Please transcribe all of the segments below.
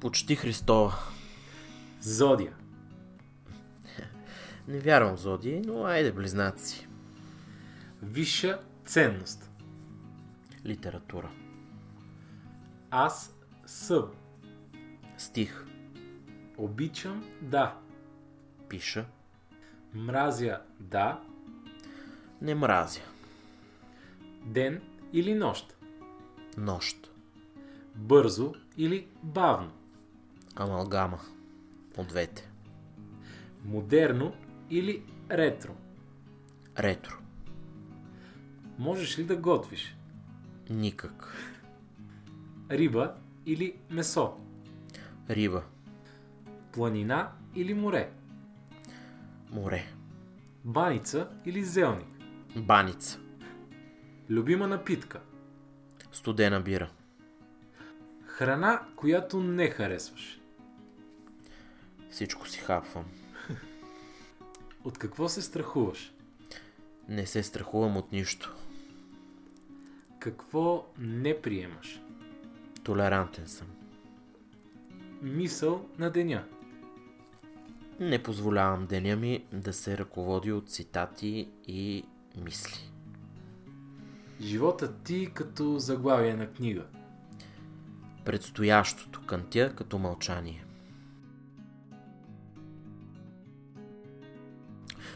Почти Христова. Зодия. Не вярвам в зодии, но айде близнаци. Висша ценност. Литература. Аз съм. Стих. Обичам да. Пиша. Мразя да. Не мразя. Ден или нощ. Нощ. Бързо или бавно. Амалгама. От двете. Модерно или ретро. Ретро. Можеш ли да готвиш? Никак. Риба или месо. Риба. Планина или море. Море. Баница или зелник. Баница. Любима напитка. Студена бира. Храна, която не харесваш. Всичко си хапвам. От какво се страхуваш? Не се страхувам от нищо. Какво не приемаш? Толерантен съм. Мисъл на деня. Не позволявам деня ми да се ръководи от цитати и мисли. Животът ти като заглавие на книга. Предстоящото кънтя като мълчание.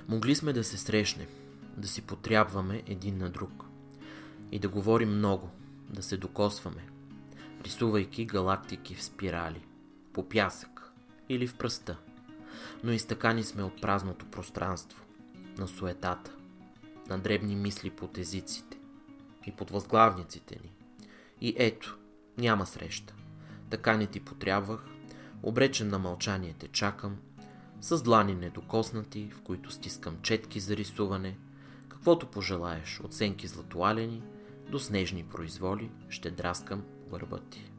Могли сме да се срещнем, да си потрябваме един на друг и да говорим много, да се докосваме, рисувайки галактики в спирали, по пясък или в пръста. Но изтъкани сме от празното пространство, на суетата, на дребни мисли под езиците и под възглавниците ни. И ето, няма среща. Така не ти потрябвах, обречен на мълчание те чакам, с длани недокоснати, в които стискам четки за рисуване, каквото пожелаеш, от сенки златоалени до снежни произволи, ще драскам върба ти.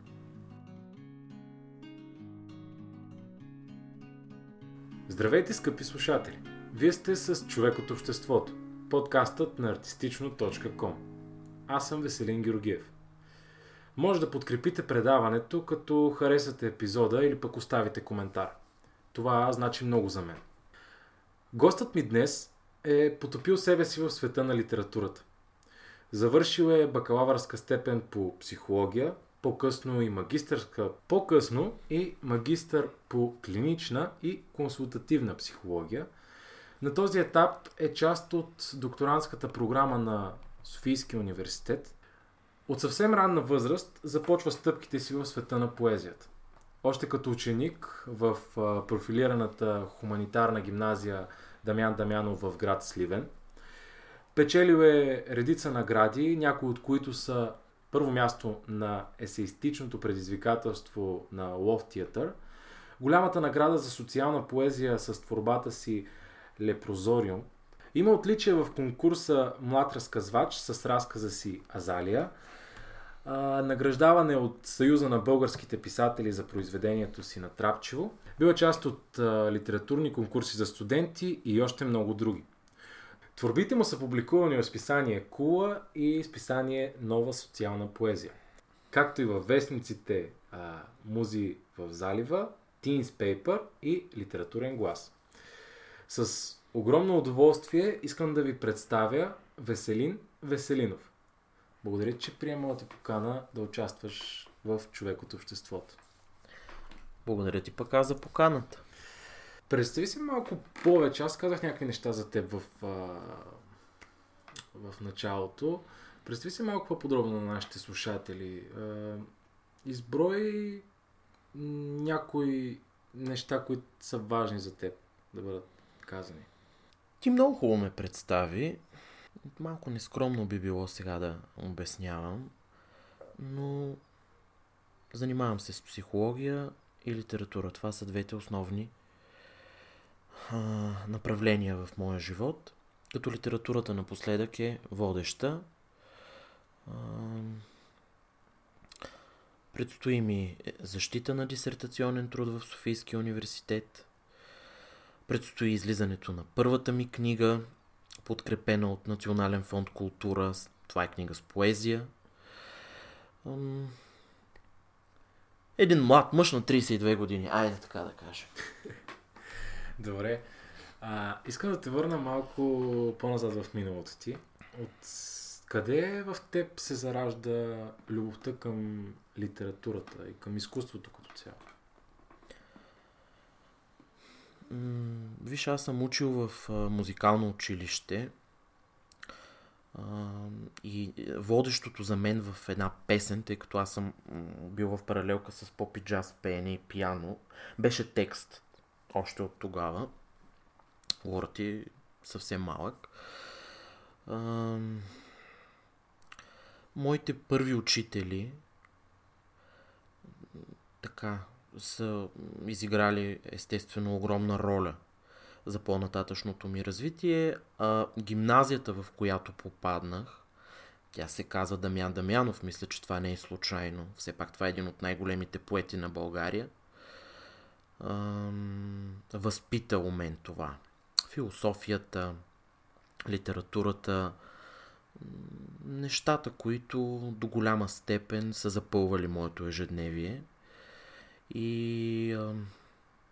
Здравейте, скъпи слушатели! Вие сте с Човек от обществото, подкастът на artistično.com. Аз съм Веселин Георгиев. Може да подкрепите предаването, като харесате епизода или пък оставите коментар. Това значи много за мен. Гостът ми днес е потопил себе си в света на литературата. Завършил е бакалавърска степен по психология, по-късно и магистърска, по-късно и магистър по клинична и консултативна психология. На този етап е част от докторантската програма на Софийския университет. От съвсем ранна възраст започва стъпките си в света на поезията. Още като ученик в профилираната хуманитарна гимназия Дамян Дамянов в град Сливен. Печелил е редица награди, някои от които са първо място на есеистичното предизвикателство на Love Theater, голямата награда за социална поезия с творбата си Лепрозориум. Има отличие в конкурса Млад разказвач с разказа си Азалия, награждаване от Съюза на българските писатели за произведението си на Трапчево. Бил е част от а, литературни конкурси за студенти и още много други. Творбите му са публикувани в списание Кула и списание Нова социална поезия. Както и във вестниците а, Музи в залива, Teens Paper и Литературен глас. С огромно удоволствие искам да ви представя Веселин Веселинов. Благодаря, че приема моята покана да участваш в човек от обществото. Благодаря ти пък аз за поканата. Представи си малко повече. Аз казах някакви неща за теб в, а, в началото. Представи си малко по-подробно на нашите слушатели. А, изброй някои неща, които са важни за теб да бъдат казани. Ти много хубаво ме представи. Малко нескромно би било сега да обяснявам, но занимавам се с психология и литература. Това са двете основни а, направления в моя живот, като литературата напоследък е водеща. А, предстои ми защита на дисертационен труд в Софийския университет. Предстои излизането на първата ми книга, подкрепена от Национален фонд култура. Това е книга с поезия. Един млад мъж на 32 години. Айде така да кажем. Добре. А, искам да те върна малко по-назад в миналото ти. От къде в теб се заражда любовта към литературата и към изкуството като цяло? Виж, аз съм учил в музикално училище и водещото за мен в една песен, тъй като аз съм бил в паралелка с поп и джаз, пеене и пиано, беше текст още от тогава. Лорът е съвсем малък. Моите първи учители така са изиграли естествено огромна роля за по-нататъчното ми развитие. А, гимназията, в която попаднах, тя се казва Дамян Дамянов, мисля, че това не е случайно. Все пак това е един от най-големите поети на България. Ам, възпита у мен това. Философията, литературата, нещата, които до голяма степен са запълвали моето ежедневие – и а,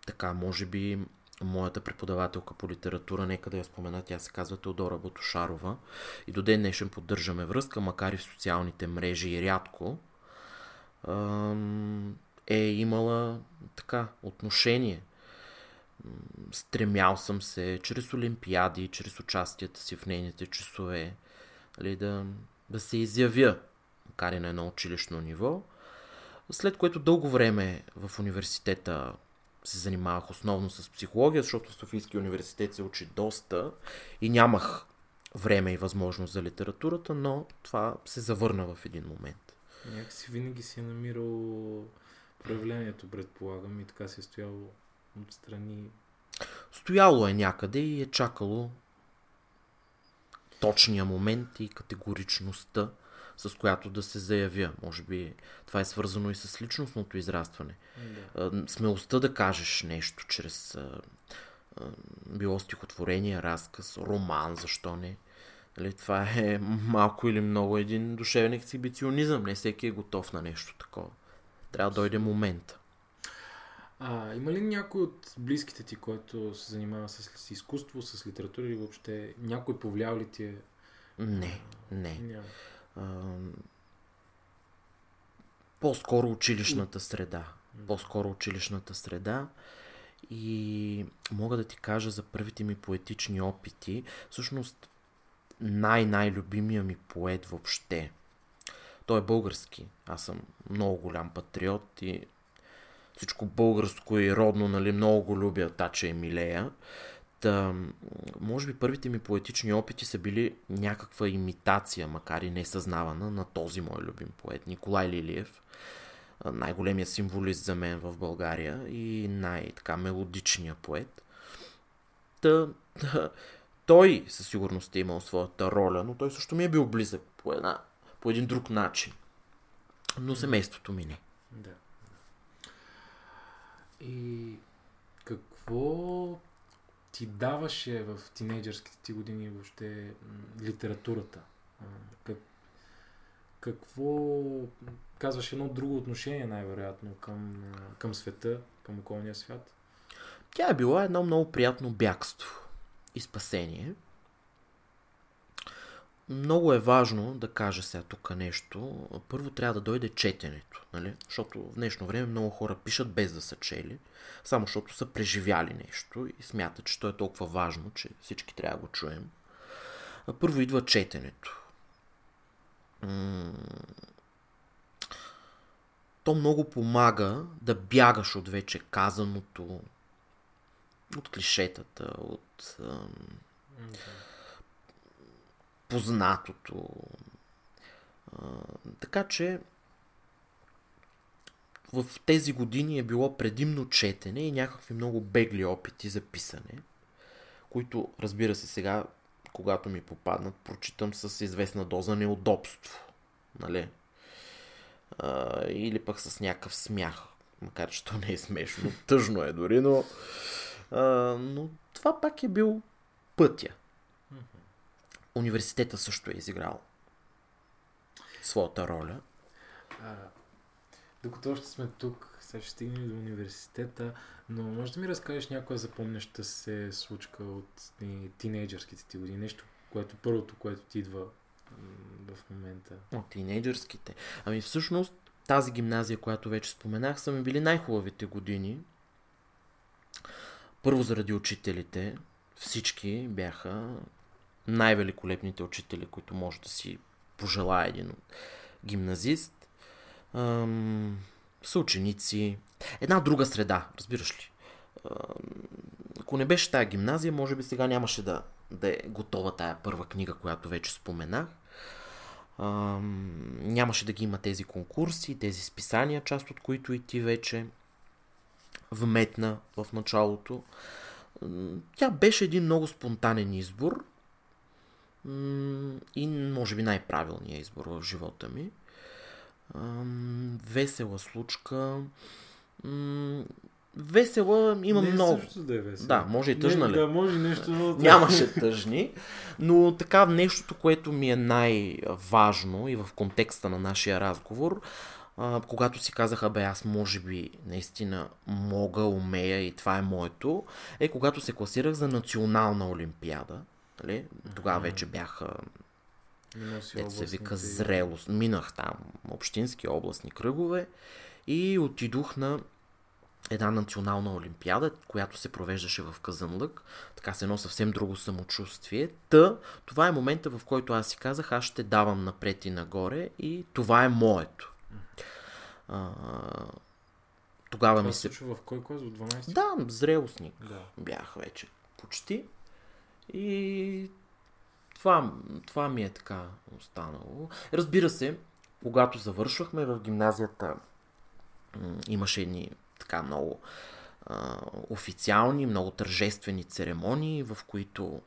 така, може би моята преподавателка по литература, нека да я спомена, тя се казва Теодора Ботошарова. И до ден днешен поддържаме връзка, макар и в социалните мрежи и рядко, а, е имала така отношение. Стремял съм се чрез олимпиади, чрез участията си в нейните часове, нали, да, да се изявя, макар и на едно училищно ниво. След което дълго време в университета се занимавах основно с психология, защото в Софийския университет се учи доста и нямах време и възможност за литературата, но това се завърна в един момент. Някакси винаги си е намирал проявлението, предполагам, и така си е стояло отстрани. Стояло е някъде и е чакало точния момент и категоричността с която да се заявя. Може би това е свързано и с личностното израстване. Да. Смелостта да кажеш нещо чрез било стихотворение, разказ, роман, защо не. Нали, това е малко или много един душевен ексибиционизъм. Не всеки е готов на нещо такова. Трябва да дойде момента. А, има ли някой от близките ти, който се занимава с изкуство, с литература или въобще някой повлиял ли ти е? Не, не. Няма по-скоро училищната среда. По-скоро училищната среда. И мога да ти кажа за първите ми поетични опити. Всъщност, най-най-любимия ми поет въобще. Той е български. Аз съм много голям патриот и всичко българско и родно, нали, много го любя Тача Емилея. Та, може би първите ми поетични опити са били някаква имитация, макар и несъзнавана, на този мой любим поет, Николай Лилиев. Най-големия символист за мен в България и най-така мелодичния поет. Та, та, той със сигурност е имал своята роля, но той също ми е бил близък по, една, по един друг начин. Но семейството ми не. Да. И какво ти даваше в тинейджърските ти години въобще литературата? Как, какво казваш едно друго отношение най-вероятно към, към света, към околния свят? Тя е била едно много приятно бягство и спасение. Много е важно да кажа сега тук нещо. Първо трябва да дойде четенето, нали? Защото в днешно време много хора пишат без да са чели, само защото са преживяли нещо и смятат, че то е толкова важно, че всички трябва да го чуем. Първо идва четенето. То много помага да бягаш от вече казаното, от клишетата, от познатото. така че в тези години е било предимно четене и някакви много бегли опити за писане, които, разбира се, сега когато ми попаднат, прочитам с известна доза неудобство. Нали? Или пък с някакъв смях. Макар, че то не е смешно. Тъжно е дори, но, но това пак е бил пътя. Университета също е изиграл своята роля. А, докато още сме тук, сега ще стигнем до университета, но може да ми разкажеш някоя запомняща се случка от тинейджърските ти години? Нещо, което първото, което ти идва в момента. От тинейджърските. Ами всъщност тази гимназия, която вече споменах, са ми били най-хубавите години. Първо заради учителите. Всички бяха най-великолепните учители, които може да си пожелая един гимназист. Ам, съученици, една друга среда, разбираш ли. Ако не беше тая гимназия, може би сега нямаше да, да е готова тая първа книга, която вече споменах. нямаше да ги има тези конкурси, тези списания, част от които и ти вече вметна в началото. Тя беше един много спонтанен избор и може би най-правилният избор в живота ми весела случка. Весела има не много. да е весела. Да, може и тъжна не, ли? Да, може нещо. Но... Нямаше тъжни. Но така, нещото, което ми е най-важно и в контекста на нашия разговор, а, когато си казаха, бе, аз може би наистина мога, умея и това е моето, е когато се класирах за национална олимпиада. Нали? Тогава вече бях Ето се вика зрелост. Минах там общински областни кръгове и отидох на една национална олимпиада, която се провеждаше в Казанлък. Така се едно съвсем друго самочувствие. Та, това е момента, в който аз си казах, аз ще давам напред и нагоре и това е моето. А, тогава това ми се... в кой клас? В 12? Да, зрелостник. Да. Бях вече почти. И това, това ми е така останало. Разбира се, когато завършвахме в гимназията, имаше едни така много а, официални, много тържествени церемонии, в които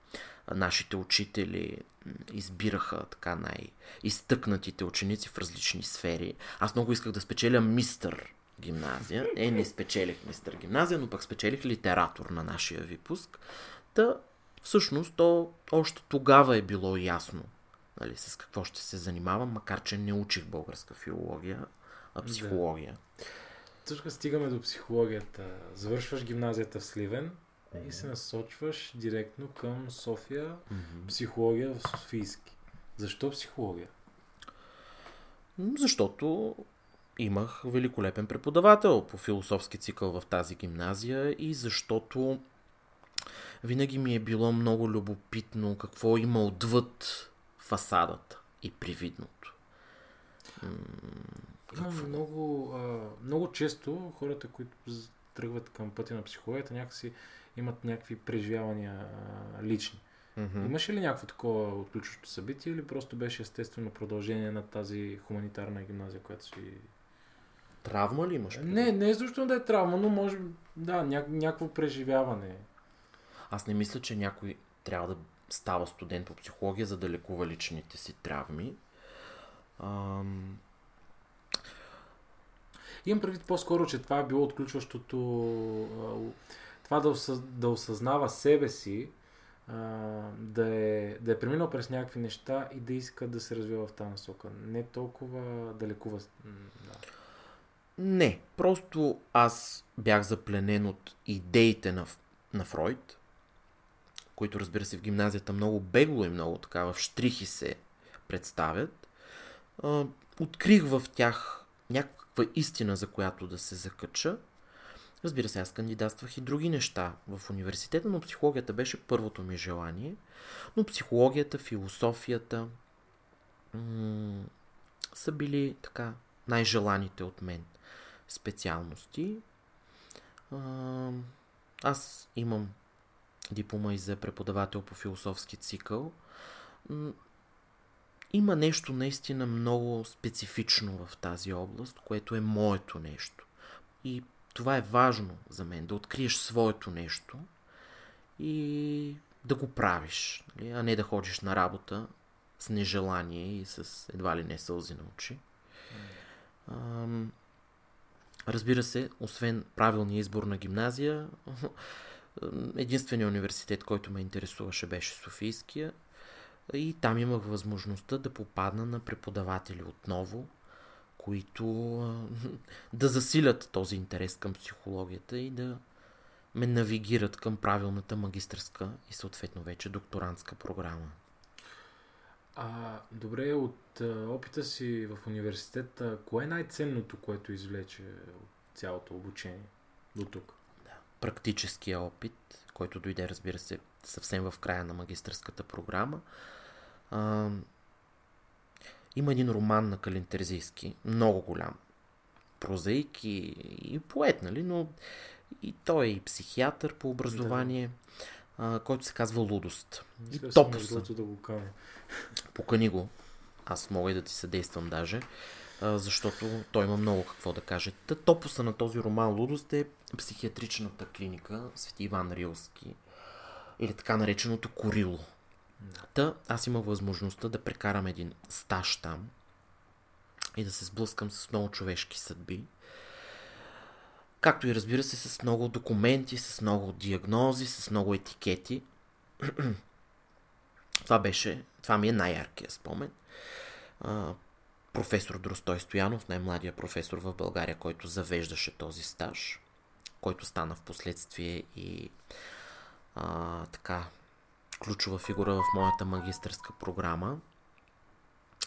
нашите учители избираха така най-изтъкнатите ученици в различни сфери. Аз много исках да спечеля мистър гимназия. Е, не спечелих мистър гимназия, но пък спечелих литератор на нашия випуск. Та Всъщност, то още тогава е било ясно нали, с какво ще се занимавам, макар че не учих българска филология, а психология. Да. Тук стигаме до психологията. Завършваш гимназията в Сливен и се насочваш директно към София, mm-hmm. психология в Софийски. Защо психология? Защото имах великолепен преподавател по философски цикъл в тази гимназия и защото винаги ми е било много любопитно какво има отвъд фасадата и привидното. Какво? Много, а, много често хората, които тръгват към пътя на психологията, някакси имат някакви преживявания а, лични. Mm-hmm. Имаше ли някакво такова отключващо събитие или просто беше естествено продължение на тази хуманитарна гимназия, която си... Травма ли имаш? Не, не е защото да е травма, но може да, ня- някакво преживяване. Аз не мисля, че някой трябва да става студент по психология, за да лекува личните си травми. Ам... Имам предвид по-скоро, че това е било отключващото. Това да, осъз... да осъзнава себе си, да е, да е преминал през някакви неща и да иска да се развива в тази насока. Не толкова да лекува. Да. Не, просто аз бях запленен от идеите на, на Фройд, които разбира се в гимназията много бегло и много така в штрихи се представят. Открих в тях някаква истина, за която да се закача. Разбира се, аз кандидатствах и други неща в университета, но психологията беше първото ми желание. Но психологията, философията м- са били така най-желаните от мен специалности. А, аз имам диплома и за преподавател по философски цикъл. Има нещо наистина много специфично в тази област, което е моето нещо. И това е важно за мен, да откриеш своето нещо и да го правиш, нали, а не да ходиш на работа с нежелание и с едва ли не сълзи на очи. Разбира се, освен правилния избор на гимназия, единственият университет, който ме интересуваше беше Софийския. И там имах възможността да попадна на преподаватели отново, които да засилят този интерес към психологията и да ме навигират към правилната магистрска и съответно вече докторантска програма. А, добре, от а, опита си в университета, кое е най-ценното, което извлече от цялото обучение до тук? Практическия опит, който дойде, разбира се, съвсем в края на магистърската програма. А, има един роман на Калинтерзийски, много голям. Прозаик и, и поет, нали? Но и той е и психиатър по образование, да. а, който се казва Лудост. И топоса. Да го кажа. Покани го. Аз мога и да ти съдействам даже, а, защото той има много какво да каже. Та топоса на този роман Лудост е психиатричната клиника Свети Иван Рилски или така нареченото Корило. Та аз имах възможността да прекарам един стаж там и да се сблъскам с много човешки съдби. Както и разбира се с много документи, с много диагнози, с много етикети. това беше, това ми е най-яркият спомен. А, професор Дростой Стоянов, най-младия професор в България, който завеждаше този стаж, който стана в последствие и а, така ключова фигура в моята магистърска програма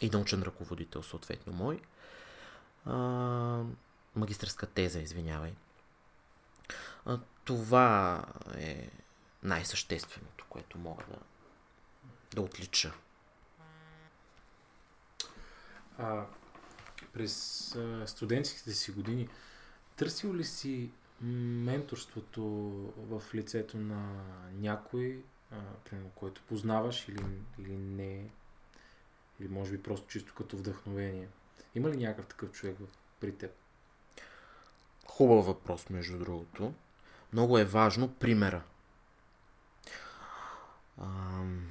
и научен ръководител, съответно мой. А, магистърска теза, извинявай. А, това е най-същественото, което мога да, да отлича. А, през а, студентските си години търсил ли си менторството в лицето на някой, примерно, който познаваш или, или не, или може би просто чисто като вдъхновение. Има ли някакъв такъв човек при теб? Хубав въпрос, между другото. Много е важно примера. Ам...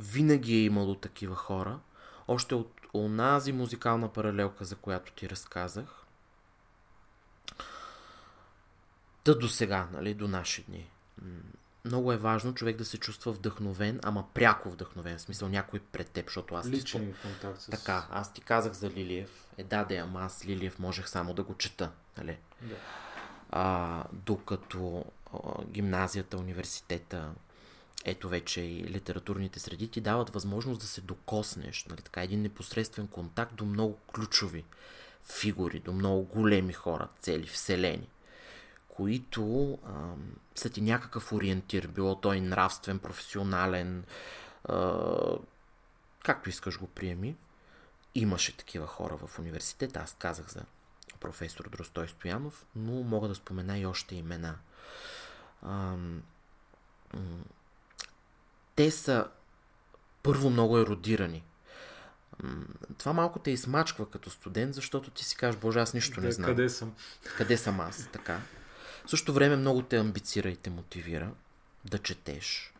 Винаги е имало такива хора. Още от онази музикална паралелка, за която ти разказах. Та до сега, нали, до наши дни много е важно човек да се чувства вдъхновен, ама пряко вдъхновен, в смисъл някой пред теб, защото аз Личен ти... контакт с... Така, аз ти казах за Лилиев. Е, да, да, ама аз Лилиев можех само да го чета, нали? Да. А, докато а, гимназията, университета, ето вече и литературните среди ти дават възможност да се докоснеш, нали, така, един непосредствен контакт до много ключови фигури, до много големи хора, цели вселени които а, са ти някакъв ориентир, било той нравствен, професионален, а, както искаш го приеми. Имаше такива хора в университета, аз казах за професор Дростой Стоянов, но мога да спомена и още имена. А, те са първо много еродирани. Това малко те измачква като студент, защото ти си кажеш, боже, аз нищо не знам. Къде съм? Къде съм аз, така. В същото време много те амбицира и те мотивира да четеш,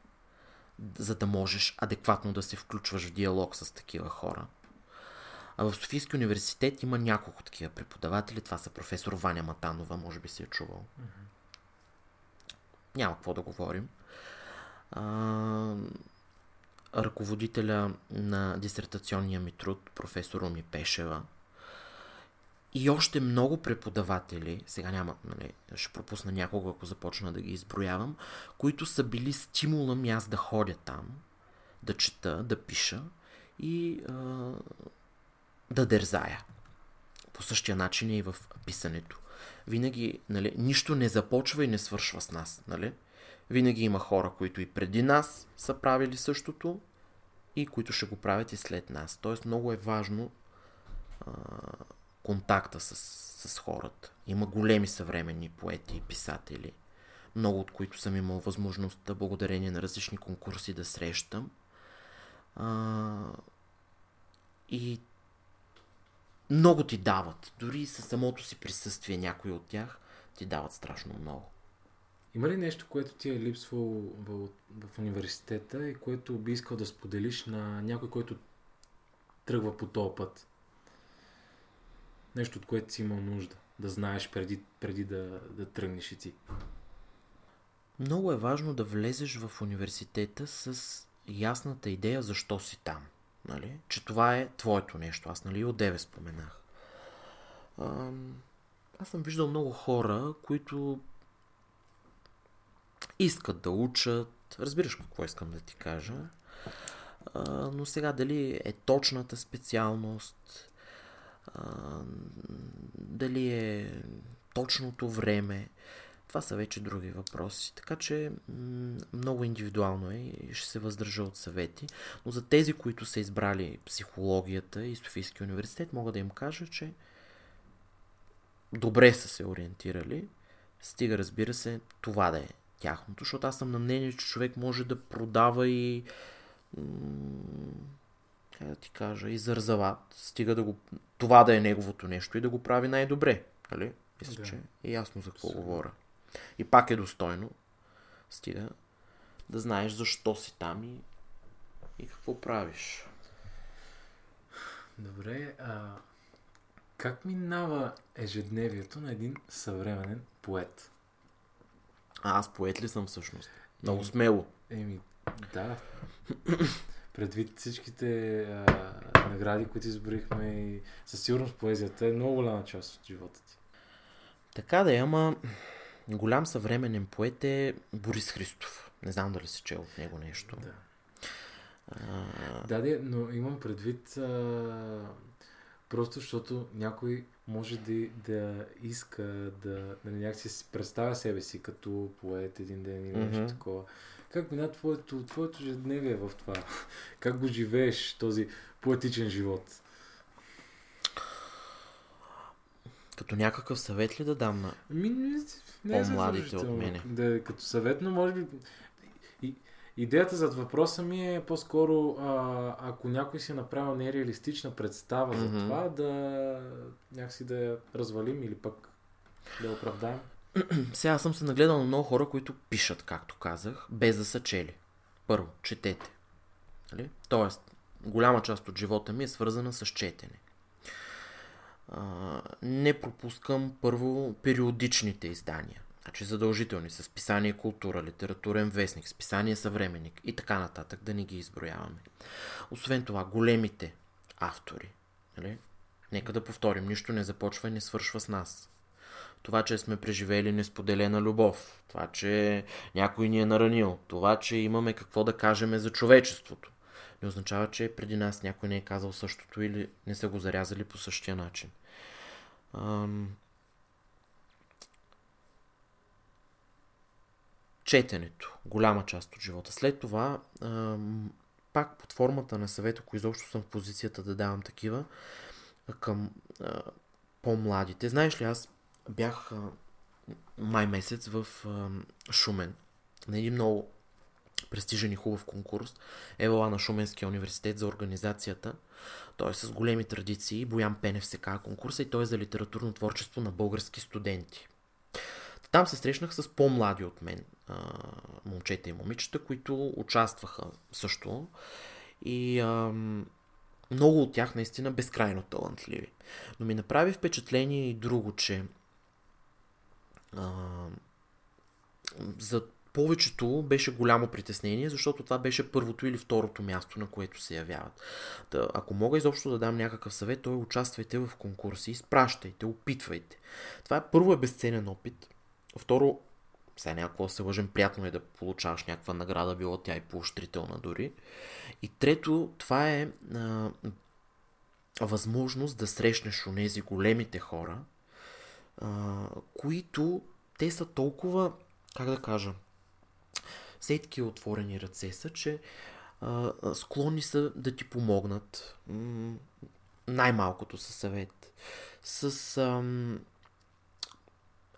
за да можеш адекватно да се включваш в диалог с такива хора. А в Софийски университет има няколко такива преподаватели. Това са професор Ваня Матанова, може би си е чувал. Mm-hmm. Няма какво да говорим. А, ръководителя на дисертационния ми труд, професор Руми Пешева, и още много преподаватели, сега няма, нали, ще пропусна някого, ако започна да ги изброявам, които са били стимула ми аз да ходя там, да чета, да пиша и а, да дързая. По същия начин е и в писането. Винаги, нали, нищо не започва и не свършва с нас, нали? Винаги има хора, които и преди нас са правили същото и които ще го правят и след нас. Тоест много е важно а, контакта с, с хората. Има големи съвременни поети и писатели, много от които съм имал възможността, благодарение на различни конкурси, да срещам. А, и много ти дават. Дори със самото си присъствие някои от тях ти дават страшно много. Има ли нещо, което ти е липсвало в, в университета и което би искал да споделиш на някой, който тръгва по този път? Нещо, от което си имал нужда да знаеш преди, преди да, да тръгнеш и ти. Много е важно да влезеш в университета с ясната идея защо си там. Нали? Че това е твоето нещо. Аз нали от деве споменах. Аз съм виждал много хора, които искат да учат. Разбираш какво искам да ти кажа. но сега дали е точната специалност, дали е точното време, това са вече други въпроси. Така че много индивидуално е и ще се въздържа от съвети. Но за тези, които са избрали психологията и Софийския университет, мога да им кажа, че добре са се ориентирали. Стига, разбира се, това да е тяхното, защото аз съм на мнение, че човек може да продава и как да ти кажа, и зарзават. Стига да го... Това да е неговото нещо и да го прави най-добре. Нали? Мисля, да. че е ясно за какво говоря. И пак е достойно. Стига да знаеш защо си там и, и какво правиш. Добре, а как минава ежедневието на един съвременен поет? А, аз поет ли съм всъщност? Много смело. Еми, да. Предвид всичките а, награди, които изборихме и със сигурност поезията е много голяма част от живота ти. Така да е, ама голям съвременен поет е Борис Христов. Не знам дали си чел от него нещо. Да. А... Да, да, но имам предвид а... просто защото някой може да, да иска да, да някакси си представя себе си като поет един ден или нещо mm-hmm. такова. Как мина твоето, твоето ежедневие в това? Как го живееш този поетичен живот? Като някакъв съвет ли да дам на Ми, не, не е по-младите от мене? Да, като съвет, но може би... И, идеята зад въпроса ми е по-скоро, а, ако някой си е направил нереалистична представа mm-hmm. за това, да някакси да я развалим или пък да оправдаем. Сега съм се нагледал на много хора, които пишат, както казах, без да са чели. Първо, четете. Нали? Тоест, голяма част от живота ми е свързана с четене не пропускам първо периодичните издания. Значи задължителни с писание култура, литературен вестник, списание съвременник и така нататък, да не ги изброяваме. Освен това, големите автори. Нали? Нека да повторим, нищо не започва и не свършва с нас. Това, че сме преживели несподелена любов, това, че някой ни е наранил, това, че имаме какво да кажем за човечеството, не означава, че преди нас някой не е казал същото или не са го зарязали по същия начин. Ам... Четенето. Голяма част от живота. След това, ам... пак под формата на съвет, ако изобщо съм в позицията да давам такива, към а, по-младите. Знаеш ли, аз бях май месец в а, Шумен на един много престижен и хубав конкурс. Евала на Шуменския университет за организацията. Той е с големи традиции. Боян Пенев се казва конкурса и той е за литературно творчество на български студенти. Там се срещнах с по-млади от мен момчета и момичета, които участваха също. И ам, много от тях наистина безкрайно талантливи. Но ми направи впечатление и друго, че а, за повечето беше голямо притеснение, защото това беше първото или второто място, на което се явяват. Да, ако мога изобщо да дам някакъв съвет, то е участвайте в конкурси, изпращайте, опитвайте. Това е първо е безценен опит. Второ, сега някакво се лъжем, приятно е да получаваш някаква награда, било тя и поощрителна дори. И трето, това е а, възможност да срещнеш онези големите хора, а, които те са толкова, как да кажа, все такива отворени ръце са, че а, склонни са да ти помогнат. М- най-малкото със съвет. С ам,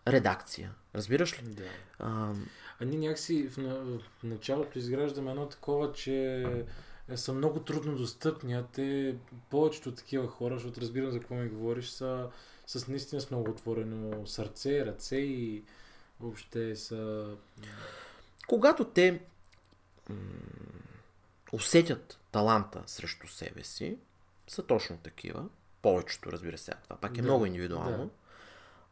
редакция. Разбираш ли? Да. А, А ние някакси в, на, в началото изграждаме едно такова, че са много трудно достъпни, а те, повечето такива хора, защото разбирам за какво ми говориш, са с наистина с много отворено сърце, ръце и въобще са... когато те м- усетят таланта срещу себе си, са точно такива. Повечето, разбира се, това пак е Да, много индивидуално.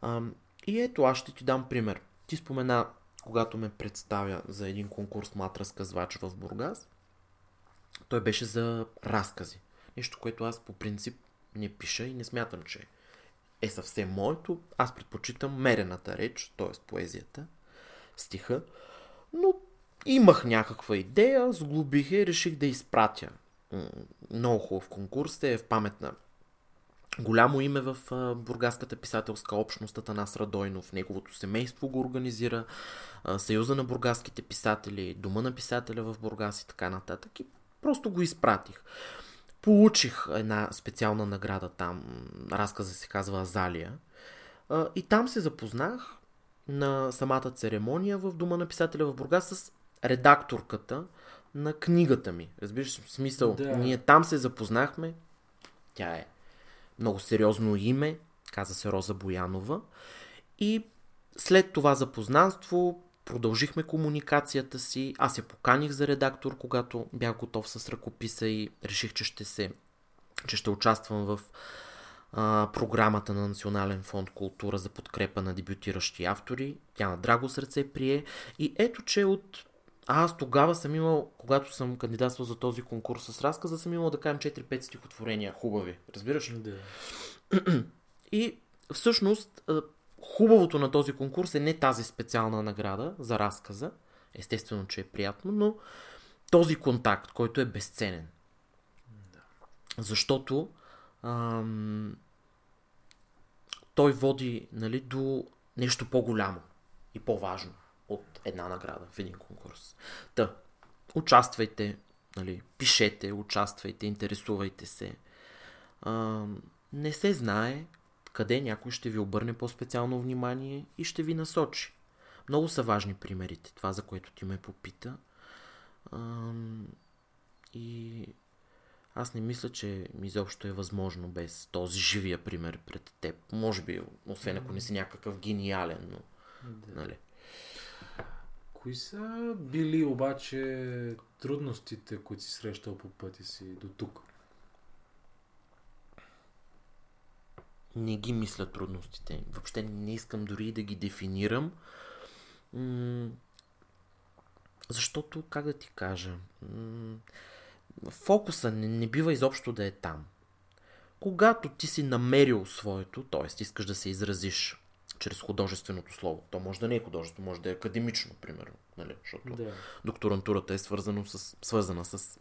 А, и ето, аз ще ти дам пример. Ти спомена, когато ме представя за един конкурс Млад разказвач в Бургас, той беше за разкази. Нещо, което аз по принцип не пиша и не смятам, че е съвсем моето. Аз предпочитам мерената реч, т.е. поезията, стиха. Но имах някаква идея, сглобих и реших да изпратя. Много хубав конкурс е в памет на голямо име в бургаската писателска общност Атанас Радойнов. Неговото семейство го организира, Съюза на бургаските писатели, Дома на писателя в Бургас и така нататък. И просто го изпратих. Получих една специална награда там, разказа се казва Азалия. И там се запознах на самата церемония в Дома на писателя в Бургас с редакторката на книгата ми. Разбираш, в смисъл, Да. ние там се запознахме. Тя е много сериозно име, каза се Роза Боянова. И след това запознанство продължихме комуникацията си. Аз я поканих за редактор, когато бях готов с ръкописа и реших, че ще се че ще участвам в а, програмата на Национален фонд култура за подкрепа на дебютиращи автори. Тя на драго сърце прие. И ето, че от а аз тогава съм имал, когато съм кандидатствал за този конкурс с разказа, съм имал да кажем 4-5 стихотворения хубави. Разбираш ли? Да. И всъщност хубавото на този конкурс е не тази специална награда за разказа, естествено, че е приятно, но този контакт, който е безценен. Защото ам, той води нали, до нещо по-голямо и по-важно от една награда в един конкурс. Та, участвайте, нали, пишете, участвайте, интересувайте се. Ам, не се знае къде някой ще ви обърне по-специално внимание и ще ви насочи. Много са важни примерите, това за което ти ме попита. И аз не мисля, че изобщо е възможно без този живия пример пред теб. Може би, освен ако не си някакъв гениален, но... да. Нали. Кои са били обаче трудностите, които си срещал по пътя си до тук? Не ги мисля трудностите. Въобще не искам дори да ги дефинирам. Защото, как да ти кажа, фокуса не, не бива изобщо да е там. Когато ти си намерил своето, т.е. искаш да се изразиш чрез художественото слово, то може да не е художествено, може да е академично, примерно, нали? защото Да. докторантурата е свързано с, свързана с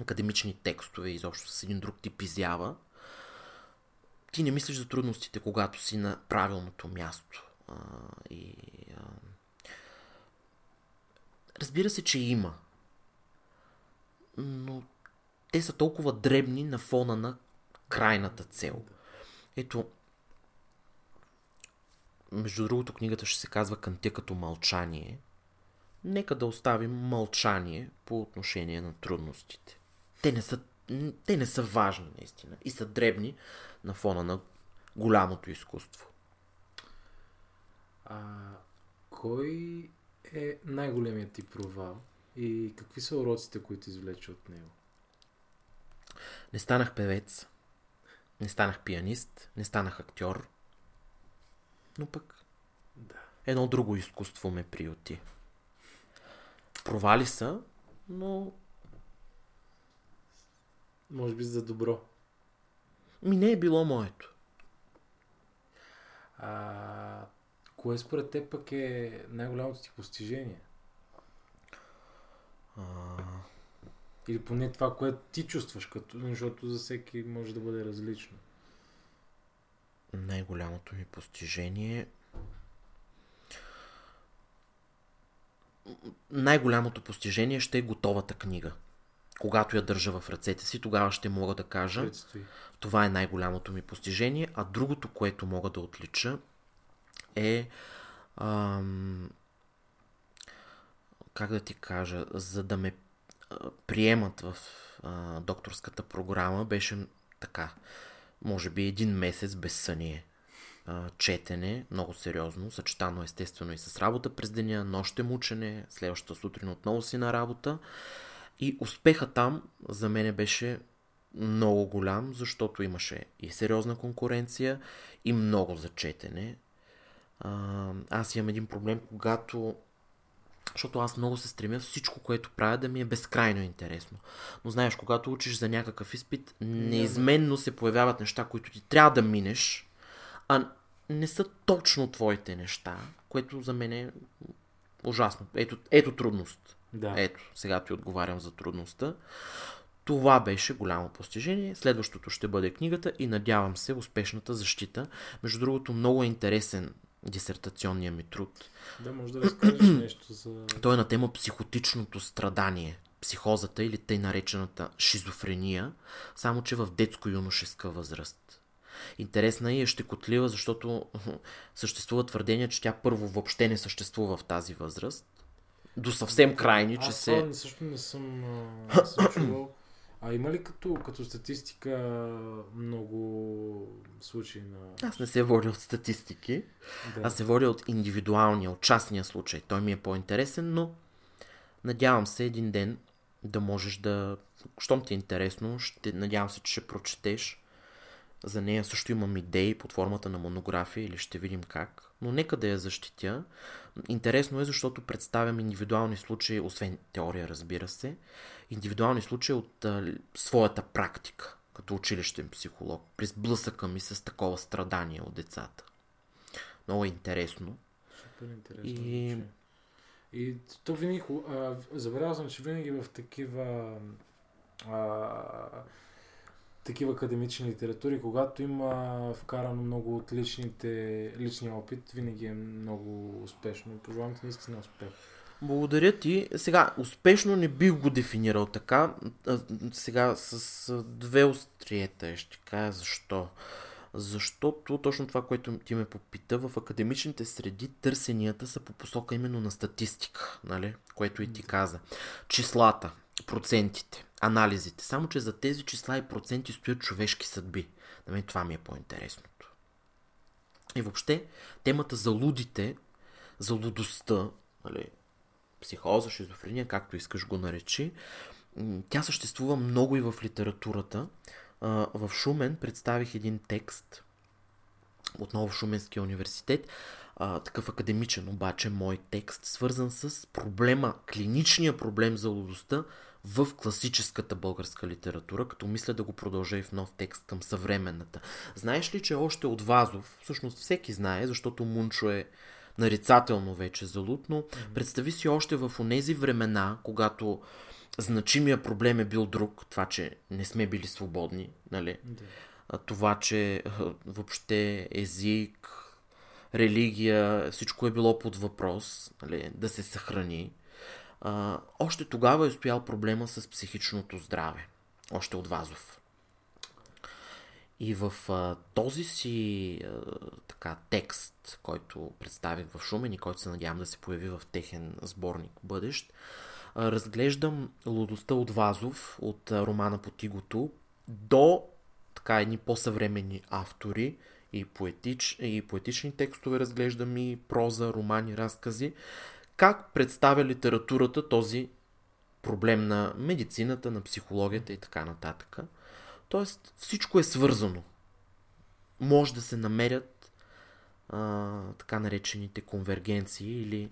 академични текстове изобщо с един друг тип изява, ти не мислиш за трудностите, когато си на правилното място. А, и, а... Разбира се, че има. Но те са толкова дребни на фона на крайната цел. Ето, между другото, книгата ще се казва Канте като мълчание. Нека да оставим мълчание по отношение на трудностите. Те не са, те не са важни, наистина. И са дребни на фона на голямото изкуство. А кой е най-големият ти провал и какви са уроците, които извлече от него? Не станах певец, не станах пианист, не станах актьор, но пък Да. едно друго изкуство ме приюти. Провали са, но Може би за добро. ми не е било моето. А, Кое според теб пък е най-голямото ти постижение? А, Или поне това, което ти чувстваш, като, защото за всеки може да бъде различно. най-голямото ми постижение. Най-голямото постижение ще е готовата книга. Когато я държа в ръцете си, тогава ще мога да кажа, Предстои. това е най-голямото ми постижение. А другото, което мога да отлича, е. Ам, как да ти кажа, за да ме приемат в а, докторската програма, беше така. Може би един месец без съние. А, четене, много сериозно, съчетано естествено и с работа през деня, нощем учене, следващата сутрин отново си на работа. И успеха там за мен беше много голям, защото имаше и сериозна конкуренция, и много за четене. Аз имам един проблем, когато защото аз много се стремя всичко, което правя да ми е безкрайно интересно. Но знаеш, когато учиш за някакъв изпит, неизменно се появяват неща, които ти трябва да минеш, а не са точно твоите неща, което за мен е ужасно. Ето, ето трудност. Да. Ето, сега ти отговарям за трудността. Това беше голямо постижение. Следващото ще бъде книгата и надявам се успешната защита. Между другото, много е интересен дисертационния ми труд. Да, може да разкажеш нещо за... Той е на тема психотичното страдание, психозата или тъй наречената шизофрения, само че в детско-юношеска възраст. Интересна и е щекотлива, защото съществува твърдение, че тя първо въобще не съществува в тази възраст. До съвсем крайни, че Аз се... това също не съм, не съм чувал. А има ли като, като статистика много случаи на... Аз не се водя от статистики, Да. аз се водя от индивидуалния, от частния случай. Той ми е по-интересен, но надявам се един ден да можеш да... Щом ти е интересно, ще... надявам се, че ще прочетеш. За нея също имам идеи под формата на монография или ще видим как. Но нека да я защитя. Интересно е, защото представям индивидуални случаи, освен теория, разбира се, индивидуални случаи от а, своята практика, като училищен психолог, при сблъсъка ми с такова страдание от децата. Много е интересно. Супер интересно. И-. И то винаги, съм, че винаги в такива а, такива академични литератури, когато има вкарано много от личните, личния опит, винаги е много успешно. Пожелавам ти наистина успех. Благодаря ти. Сега, успешно не бих го дефинирал така. Сега с две остриета ще кажа защо. Защото точно това, което ти ме попита, в академичните среди търсенията са по посока именно на статистика, нали? което и ти каза. Числата, процентите, анализите. Само, че за тези числа и проценти стоят човешки съдби. На мен това ми е по-интересното. И въобще, темата за лудите, за лудостта, нали, психоза, шизофрения, както искаш го наречи, тя съществува много и в литературата. В Шумен представих един текст, отново в Шуменския университет, такъв академичен обаче мой текст, свързан с проблема, клиничния проблем за лудостта в класическата българска литература, като мисля да го продължа и в нов текст към съвременната. Знаеш ли, че още от Вазов, всъщност всеки знае, защото Мунчо е нарицателно вече за луд, но представи си още в онези времена, когато значимия проблем е бил друг, това, че не сме били свободни, нали? Да. Това, че въобще език, религия, всичко е било под въпрос, нали, да се съхрани. А, още тогава е стоял проблема с психичното здраве. Още от Вазов. И в а, този си а, така, текст, който представих в Шумен и който се надявам да се появи в техен сборник бъдещ, а, разглеждам лудостта от Вазов, от а, романа по Тигото, до така едни по-съвременни автори и, поетич, и поетични текстове разглеждам и проза, романи, разкази. Как представя литературата този проблем на медицината, на психологията и така нататък. Тоест всичко е свързано. Може да се намерят а, така наречените конвергенции или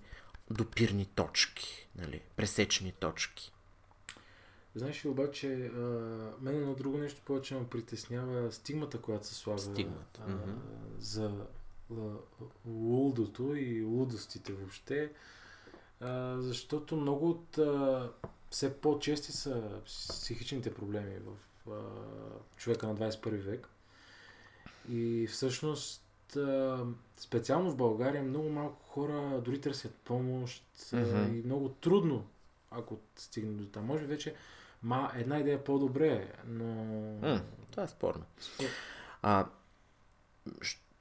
допирни точки, нали, пресечни точки. Знаеш ли обаче, а, мен едно друго нещо повече ме притеснява стигмата, която се слага Стигмата, а, мгм. за, лудото и лудостите въобще, а, защото много от а, все по-чести са психичните проблеми в а, човека на 21 век. И всъщност специално в България много малко хора дори търсят помощ mm-hmm. и много трудно, ако стигне до там. Може вече ма, една идея е по-добре, но... Mm, това е спорно. Спор... А,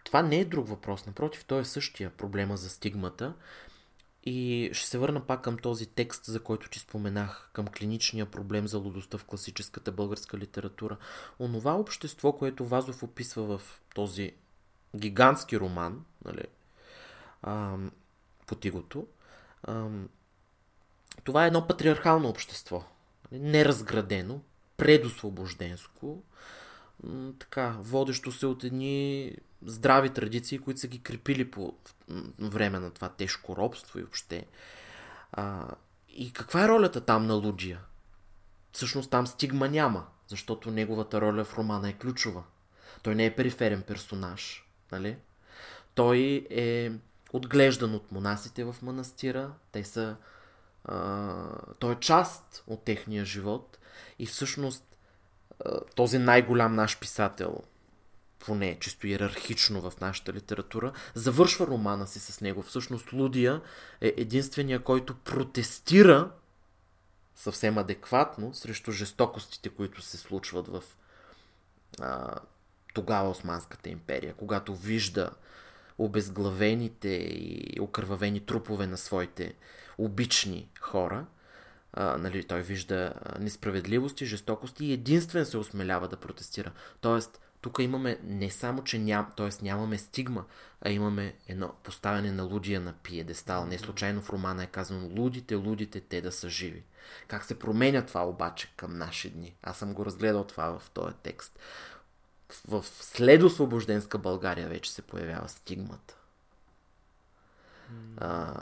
това не е друг въпрос. Напротив, той е същия проблема за стигмата. И ще се върна пак към този текст, за който ти споменах, към клиничния проблем за лудостта в класическата българска литература. Онова общество, което Вазов описва в този гигантски роман, нали, а, Потигото, а, това е едно патриархално общество. Неразградено, предосвобожденско, така, водещо се от едни здрави традиции, които са ги крепили по време на това тежко робство и въобще. А, и каква е ролята там на Луджия? Всъщност там стигма няма, защото неговата роля в романа е ключова. Той не е периферен персонаж, нали? Той е отглеждан от монасите в манастира. Те са... А, той е част от техния живот и всъщност този най-голям наш писател, поне чисто иерархично в нашата литература, завършва романа си с него. Всъщност Лудия е единствения, който протестира съвсем адекватно срещу жестокостите, които се случват в а, тогава Османската империя, когато вижда обезглавените и окървавени трупове на своите обични хора – а, нали, той вижда несправедливости, жестокости и единствен се осмелява да протестира. Тоест, тук имаме не само, че ням, т.е. нямаме стигма, а имаме едно поставяне на лудия на пиедестал. Не случайно в романа е казано лудите, лудите, те да са живи. Как се променя това обаче към наши дни? Аз съм го разгледал това в този текст. В следосвобожденска България вече се появява стигмата. А,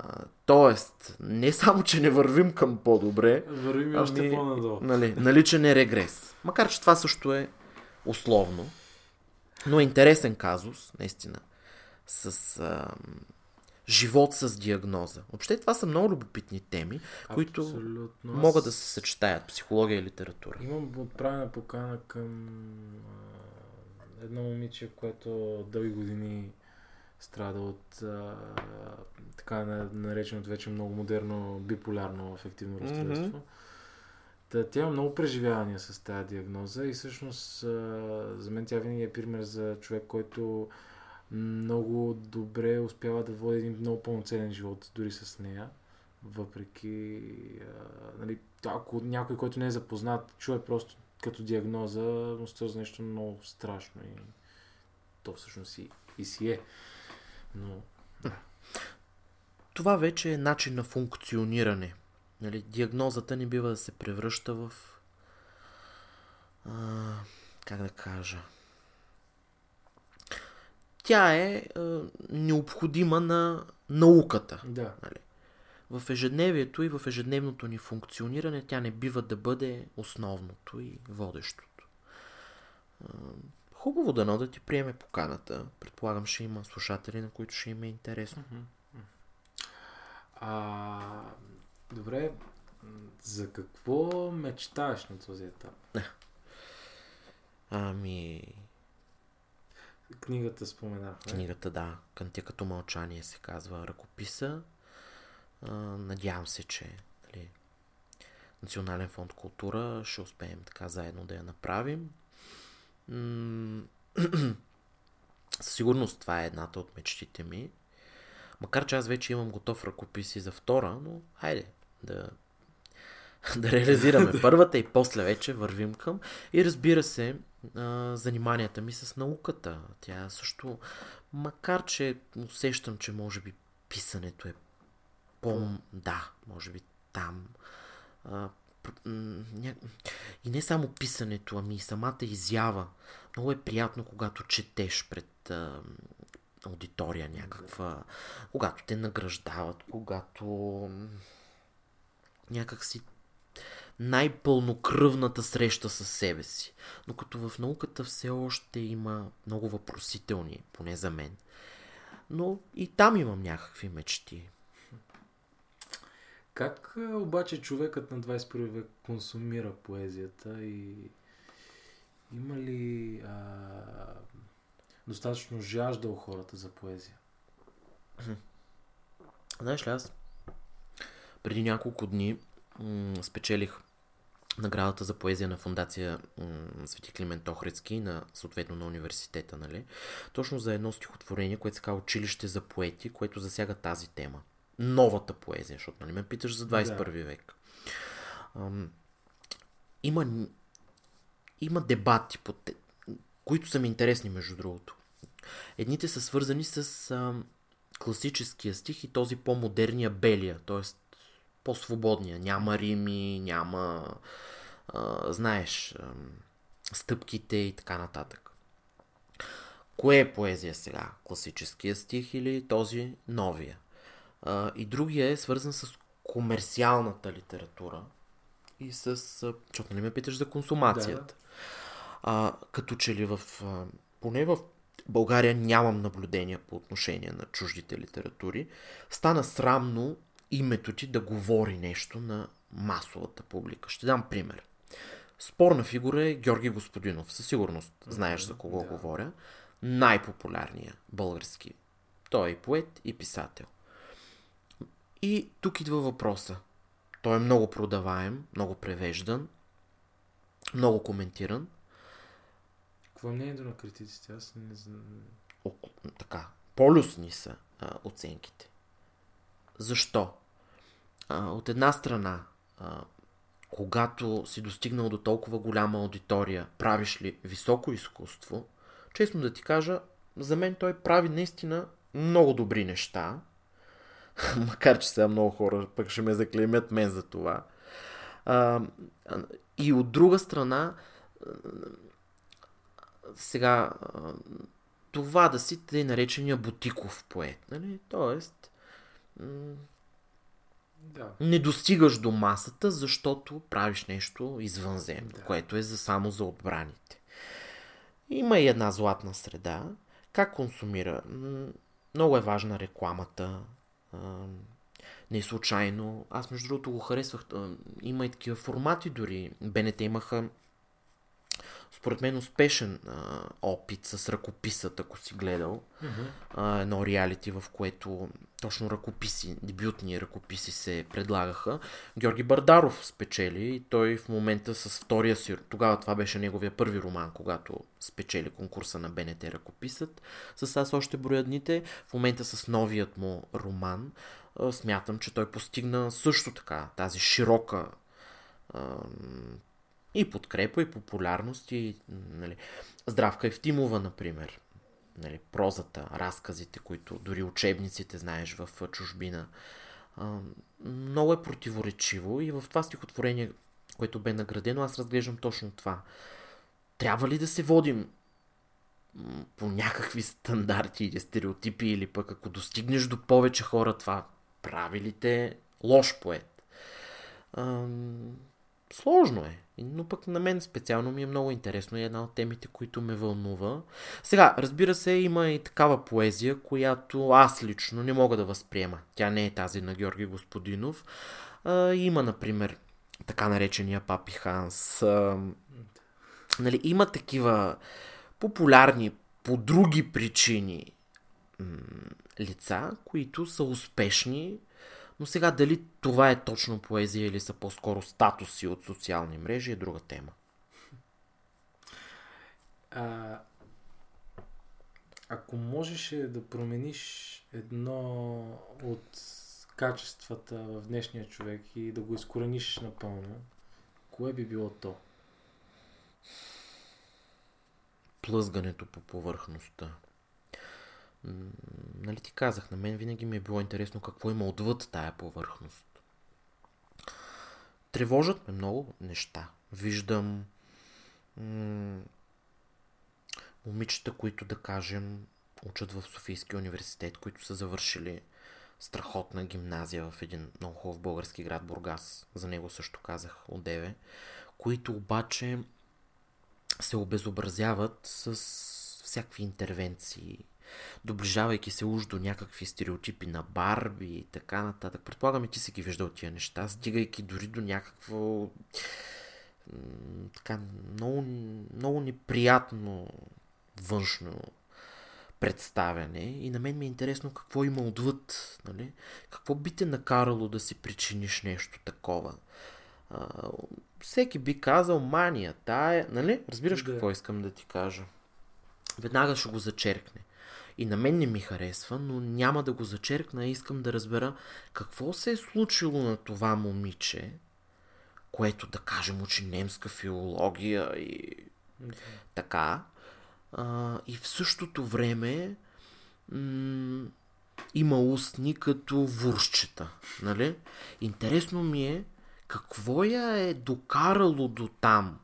тоест, не само, че не вървим към по-добре, вървим ами, още по-надолу. Нали, наличен е регрес. Макар, че това също е условно, но е интересен казус, наистина, с а, живот с диагноза. Въобще това са много любопитни теми, които Абсолютно. могат да се съчетаят. Психология и литература. Имам отправена покана към а, едно момиче, което дълги години страда от а, така нареченото вече много модерно биполярно афективно разстройство. Mm-hmm. Та, тя има много преживявания с тази диагноза и всъщност за мен тя винаги е пример за човек, който много добре успява да води един много пълноценен живот дори с нея. Въпреки, а, нали, ако някой, който не е запознат, чуе просто като диагноза, но за нещо много страшно и то всъщност и, и си е. Но. Това вече е начин на функциониране. Нали, диагнозата не бива да се превръща в. А, как да кажа? Тя е а, необходима на науката. Да. Нали? В ежедневието и в ежедневното ни функциониране тя не бива да бъде основното и водещото. Хубаво дано да ти приеме поканата. Предполагам, ще има слушатели, на които ще им е интересно. А, добре, за какво мечтаеш на този етап? Ами... Книгата споменах. Книгата, да. Кънтя като мълчание се казва ръкописа. А, надявам се, че нали, Национален фонд култура ще успеем така заедно да я направим. Със сигурност това е едната от мечтите ми. Макар че аз вече имам готов ръкопис и за втора, но хайде да, да реализираме първата и после вече вървим към. И разбира се, заниманията ми с науката. Тя също, макар че усещам, че може би писането е по... Да, може би там и не само писането, ами и самата изява. Много е приятно, когато четеш пред аудитория някаква, когато те награждават, когато някак си най-пълнокръвната среща със себе си. Но като в науката все още има много въпросителни, поне за мен. но и там имам някакви мечти. Как е, обаче човекът на 21 век консумира поезията и има ли а, достатъчно жажда у хората за поезия? Знаеш ли, аз преди няколко дни м- спечелих наградата за поезия на фундация м- Свети Климент Охридски, на, съответно на университета, нали? Точно за едно стихотворение, което се казва Училище за поети, което засяга тази тема. Новата поезия, защото нали ме питаш за 21 да. век. Ам, има, има дебати, по те, които са ми интересни, между другото. Едните са свързани с ам, класическия стих и този по-модерния белия, т.е. по-свободния. Няма рими, няма, а, знаеш, а, стъпките и така нататък. Кое е поезия сега? Класическия стих или този новия? А, и другия е свързан с комерциалната литература и с... Защото не ме питаш за консумацията. Да. А, като че ли в... Поне в България нямам наблюдения по отношение на чуждите литератури. Стана срамно името ти да говори нещо на масовата публика. Ще дам пример. Спорна фигура е Георги Господинов. Със сигурност знаеш за кого да. говоря. Най-популярният български. Той е поет и писател. И тук идва въпроса. Той е много продаваем, много превеждан, много коментиран. Какво е мнението на критиците? Аз не знам. О, така. Полюсни са а, оценките. Защо? От една страна, а, когато си достигнал до толкова голяма аудитория, правиш ли високо изкуство, честно да ти кажа, за мен той прави наистина много добри неща, макар че сега много хора пък ще ме заклеймят мен за това. А, и от друга страна, сега, това да си тъй наречения бутиков поет, нали? Тоест, да. не достигаш до масата, защото правиш нещо извънземно, да. което е за само за отбраните. Има и една златна среда. Как консумира? Много е важна рекламата, не случайно. Аз, между другото, го харесвах. Има и такива формати дори. БНТ имаха според мен успешен а, опит с ръкописът, ако си гледал. Mm-hmm. А, едно реалити, в което точно ръкописи, дебютни ръкописи се предлагаха. Георги Бардаров спечели и той в момента с втория си, тогава това беше неговия първи роман, когато спечели конкурса на БНТ ръкописът. С аз още броя дните. В момента с новият му роман смятам, че той постигна също така тази широка и подкрепа, и популярност, и нали, Здравка Евтимова, например. Нали, прозата, разказите, които дори учебниците знаеш в чужбина. А, много е противоречиво и в това стихотворение, което бе наградено, аз разглеждам точно това. Трябва ли да се водим по някакви стандарти или стереотипи, или пък ако достигнеш до повече хора, това прави ли те лош поет? А, сложно е. Но пък на мен специално ми е много интересно и една от темите, които ме вълнува. Сега, разбира се, има и такава поезия, която аз лично не мога да възприема. Тя не е тази на Георги Господинов. А, има, например, така наречения Папи Ханс. А, нали, има такива популярни по други причини лица, които са успешни но сега дали това е точно поезия или са по-скоро статуси от социални мрежи е друга тема. А, ако можеше да промениш едно от качествата в днешния човек и да го изкорениш напълно, кое би било то? Плъзгането по повърхността нали ти казах, на мен винаги ми е било интересно какво има отвъд тая повърхност. Тревожат ме много неща. Виждам м- момичета, които да кажем учат в Софийския университет, които са завършили страхотна гимназия в един много хубав български град Бургас. За него също казах отдеве. Които обаче се обезобразяват с всякакви интервенции, доближавайки се уж до някакви стереотипи на Барби и така нататък. Предполагам и ти си ги виждал тия неща, стигайки дори до някакво така много, много неприятно външно представяне и на мен ми е интересно какво има отвъд. Нали? Какво би те накарало да си причиниш нещо такова? А, всеки би казал мания, тая, нали? Разбираш да. какво искам да ти кажа? Веднага ще го зачеркне. И на мен не ми харесва, но няма да го зачеркна. Искам да разбера какво се е случило на това момиче, което да кажем учи немска филология и okay. така. А, и в същото време м- има устни като вурщета. Нали? Интересно ми е какво я е докарало до там.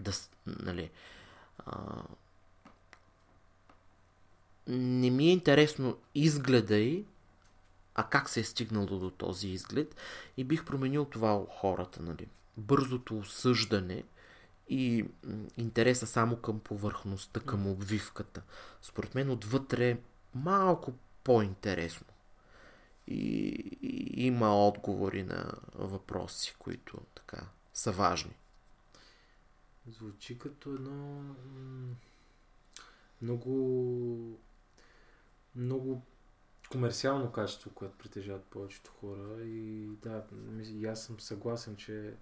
Да, нали, а, не ми е интересно изгледа й, а как се е стигнало до този изглед и бих променил това у хората. Нали. Бързото осъждане и интереса само към повърхността, към обвивката. Според мен отвътре е малко по-интересно. И, и има отговори на въпроси, които така са важни. Звучи като едно много много комерциално качество, което притежават повечето хора. И да, и аз съм съгласен, че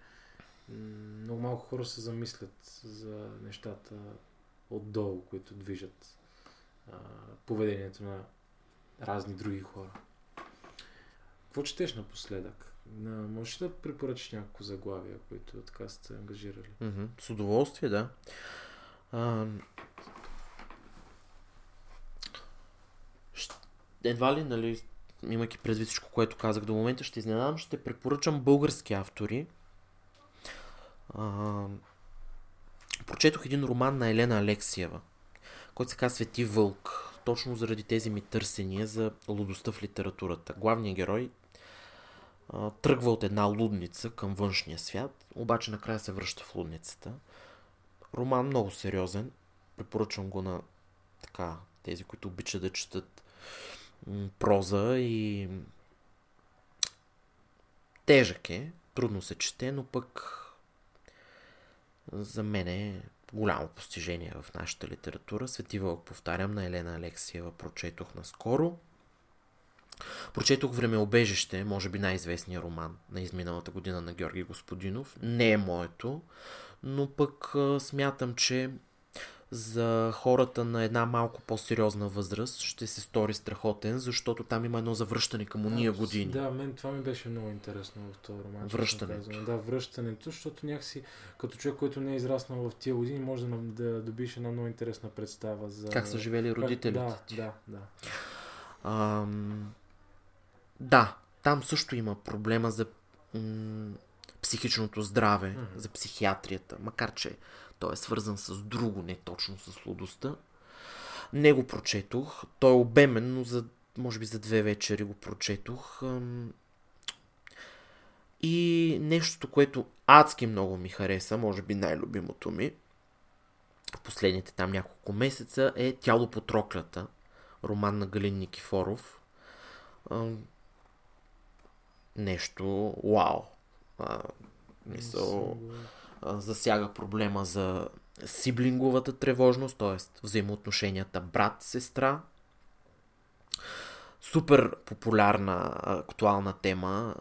много малко хора се замислят за нещата отдолу, които движат а, поведението на разни други хора. Какво четеш напоследък? На, можеш да препоръчаш някакво заглавие, които така сте ангажирали? Mm-hmm. С удоволствие, да. А, едва ли, нали, имайки предвид всичко, което казах до момента, ще изненадам, ще препоръчам български автори. А, прочетох един роман на Елена Алексиева, който се казва Свети вълк, точно заради тези ми търсения за лудостта в литературата. Главният герой а, тръгва от една лудница към външния свят, обаче накрая се връща в лудницата. Роман много сериозен, препоръчвам го на така, тези, които обичат да четат проза и тежък е, трудно се чете, но пък за мен е голямо постижение в нашата литература. Свети Вълк, повтарям, на Елена Алексиева прочетох наскоро. Прочетох Времеобежище, може би най-известният роман на изминалата година на Георги Господинов. Не е моето, но пък смятам, че за хората на една малко по-сериозна възраст ще се стори страхотен, защото там има едно завръщане към уния години. Да, мен това ми беше много интересно в този роман. Връщането. Да, връщането, защото някакси като човек, който не е израснал в тия години, може да, да добиеш една много интересна представа за... Как са живели родителите Да, да, да. Ам... Да, там също има проблема за м- психичното здраве, mm-hmm. за психиатрията, макар че той е свързан с друго, не точно с лудостта. Не го прочетох. Той е обемен, но за, може би за две вечери го прочетох. И нещото, което адски много ми хареса, може би най-любимото ми, в последните там няколко месеца, е Тяло по троклята, роман на Галин Никифоров. Нещо вау. Мисъл, засяга проблема за сиблинговата тревожност, т.е. взаимоотношенията брат-сестра. Супер популярна актуална тема,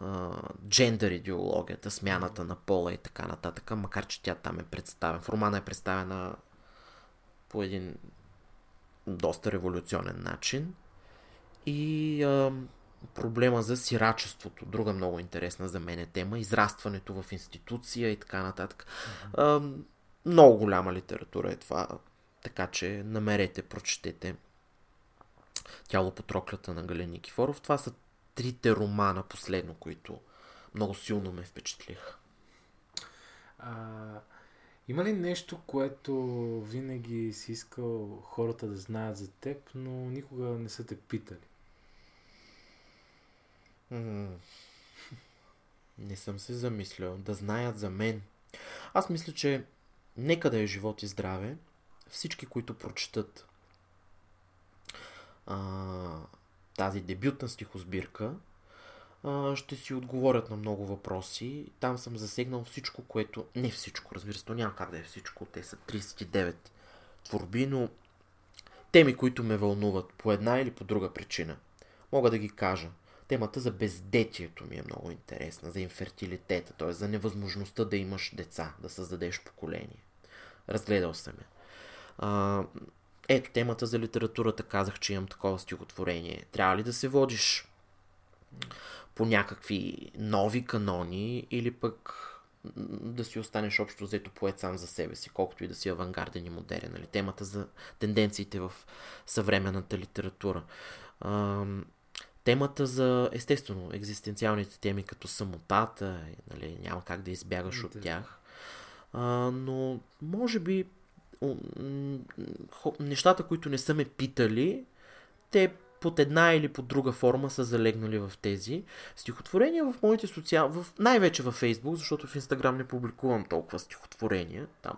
джендър идеологията, смяната на пола и така нататък, макар че тя там е представена. В романа е представена по един доста революционен начин. И проблема за сирачеството, друга много интересна за мен е тема, израстването в институция и така нататък. Mm-hmm. А, много голяма литература е това, така че намерете, прочетете Тяло по троклята на Гален Никифоров. Това са трите романа последно, които много силно ме впечатлиха. А, има ли нещо, което винаги си искал хората да знаят за теб, но никога не са те питали? Не съм се замислял. Да знаят за мен. Аз мисля, че нека да е живот и здраве. Всички, които прочитат а, тази дебютна стихосбирка, а, ще си отговорят на много въпроси. Там съм засегнал всичко, което... Не всичко, разбира се, то няма как да е всичко. Те са 39 творби, но теми, които ме вълнуват по една или по друга причина. Мога да ги кажа. Темата за бездетието ми е много интересна, за инфертилитета, т.е. за невъзможността да имаш деца, да създадеш поколение. Разгледал съм я. А, ето темата за литературата, казах, че имам такова стихотворение. Трябва ли да се водиш по някакви нови канони или пък да си останеш общо взето поет сам за себе си, колкото и да си авангарден и модерен. Нали? Темата за тенденциите в съвременната литература. А, темата за, естествено, екзистенциалните теми като самотата, нали, няма как да избягаш от тях. А, но, може би, нещата, които не са ме питали, те под една или под друга форма са залегнали в тези стихотворения в моите социал... В... Най-вече във Фейсбук, защото в Инстаграм не публикувам толкова стихотворения. Там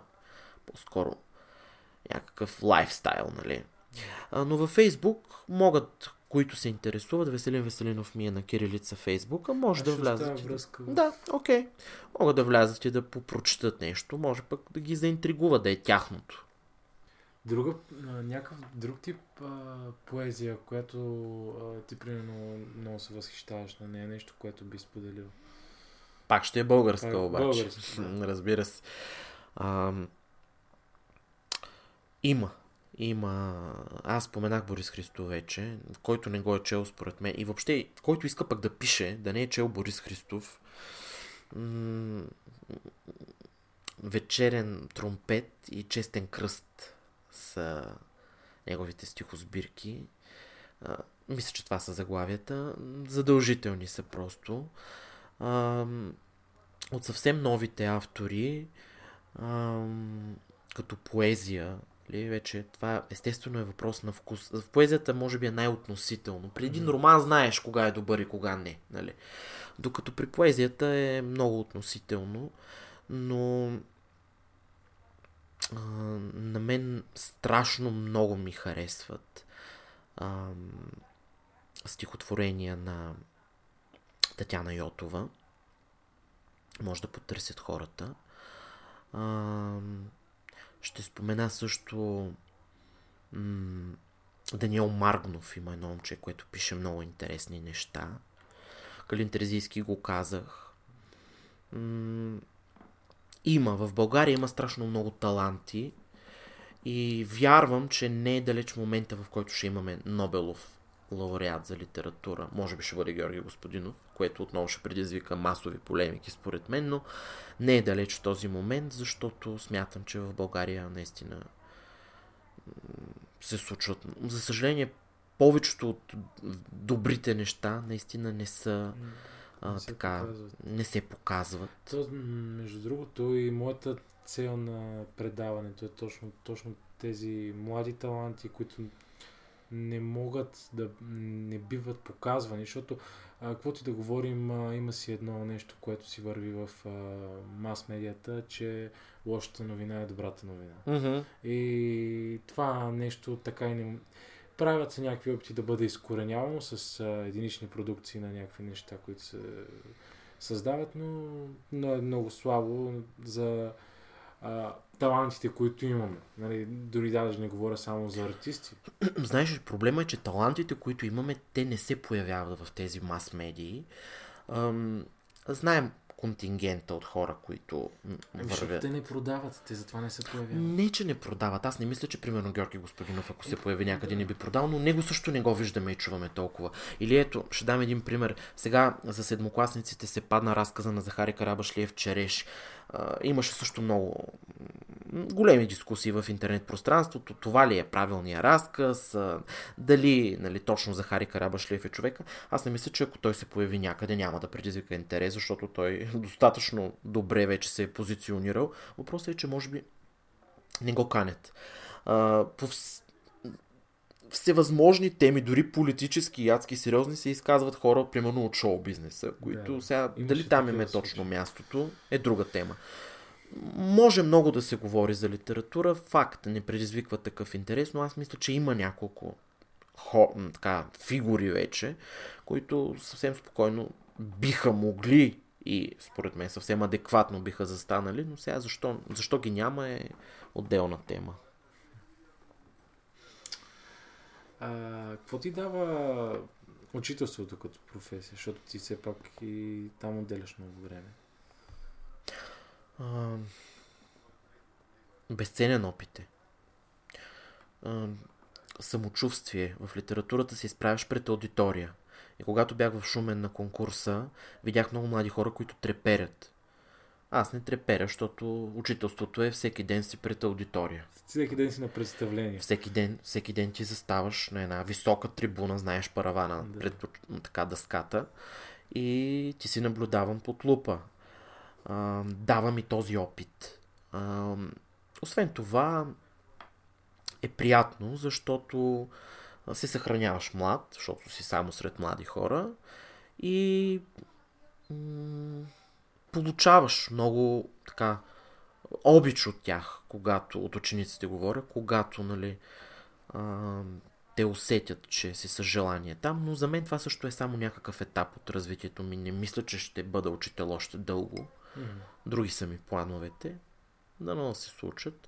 по-скоро някакъв лайфстайл, нали? А, но във Фейсбук могат, които се интересуват, Веселин Веселинов ми е на кирилица Фейсбук, а може а да влязат. Връзка. Да, окей. Okay. Могат да влязат и да попрочитат нещо, може пък да ги заинтригува да е тяхното. Друга, някакъв друг тип а, поезия, която а, ти примерно много се възхищаваш на нея, нещо, което би споделил. Пак ще е българска Пак, обаче. Българска, да. Разбира се. А, има. Има. Аз споменах Борис Христо вече, който не го е чел според мен. И въобще, който иска пък да пише, да не е чел Борис Христов, м- вечерен тромпет и честен кръст са неговите стихосбирки. А, мисля, че това са заглавията. Задължителни са просто. А, от съвсем новите автори, а, като поезия, ли, вече това естествено е въпрос на вкус. В поезията може би е най-относително. При един роман знаеш кога е добър и кога не. Нали? Докато при поезията е много относително, но а, на мен страшно много ми харесват а, стихотворения на Татяна Йотова. Може да потърсят хората. А, ще спомена също м- Даниел Маргнов има едно момче, което пише много интересни неща. Калин Терезийски го казах. М- има. В България има страшно много таланти и вярвам, че не е далеч момента, в който ще имаме Нобелов лауреат за литература. Може би ще бъде Георги Господинов, което отново ще предизвика масови полемики според мен, но не е далеч този момент, защото смятам, че в България наистина се случват. За съжаление, повечето от добрите неща наистина не са а, не се така, показват. не се показват. То, между другото, и моята цел на предаването е точно, точно тези млади таланти, които не могат да не биват показвани, защото каквото и да говорим, а, има си едно нещо, което си върви в а, мас-медията, че лошата новина е добрата новина. Mm-hmm. И това нещо така и не, Правят се някакви опити да бъде изкоренявано с а, единични продукции на някакви неща, които се създават, но, но е много слабо за а, талантите, които имаме. Нали, дори даже не говоря само за артисти. Знаеш, проблема е, че талантите, които имаме, те не се появяват в тези мас-медии. Ам, знаем контингента от хора, които ами, вървят. те не продават, те затова не се появяват. Не, че не продават. Аз не мисля, че примерно Георги Господинов, ако се появи някъде, не би продал, но него също не го виждаме и чуваме толкова. Или ето, ще дам един пример. Сега за седмокласниците се падна разказа на Захари Карабашлиев Череш. Имаше също много големи дискусии в интернет пространството. Това ли е правилния разказ? А, дали нали, точно Захари Карабашлиев е човека? Аз не мисля, че ако той се появи някъде, няма да предизвика интерес, защото той достатъчно добре вече се е позиционирал. Въпросът е, че може би не го канят. А, по всевъзможни теми, дори политически и адски сериозни, се изказват хора, примерно от шоу бизнеса, които да, сега, дали там им е точно мястото, е друга тема. Може много да се говори за литература, факт не предизвиква такъв интерес, но аз мисля, че има няколко хо, така, фигури вече, които съвсем спокойно биха могли и според мен съвсем адекватно биха застанали, но сега защо, защо ги няма е отделна тема. А, какво ти дава учителството като професия, защото ти все пак и там отделяш много време? А, безценен опит е. А, самочувствие. В литературата се изправяш пред аудитория. И когато бях в Шумен на конкурса, видях много млади хора, които треперят. Аз не треперя, защото учителството е всеки ден си пред аудитория. Всеки ден си на представление. Всеки ден, всеки ден ти заставаш на една висока трибуна, знаеш паравана Да. пред така дъската и ти си наблюдавам под лупа. А, дава ми този опит. А, освен това е приятно, защото се съхраняваш млад, защото си само сред млади хора и м- получаваш много така обич от тях, когато, от учениците говоря, когато, нали, а, те усетят, че си с желание там, но за мен това също е само някакъв етап от развитието ми. Не мисля, че ще бъда учител още дълго. Други са ми плановете. Да не се случат.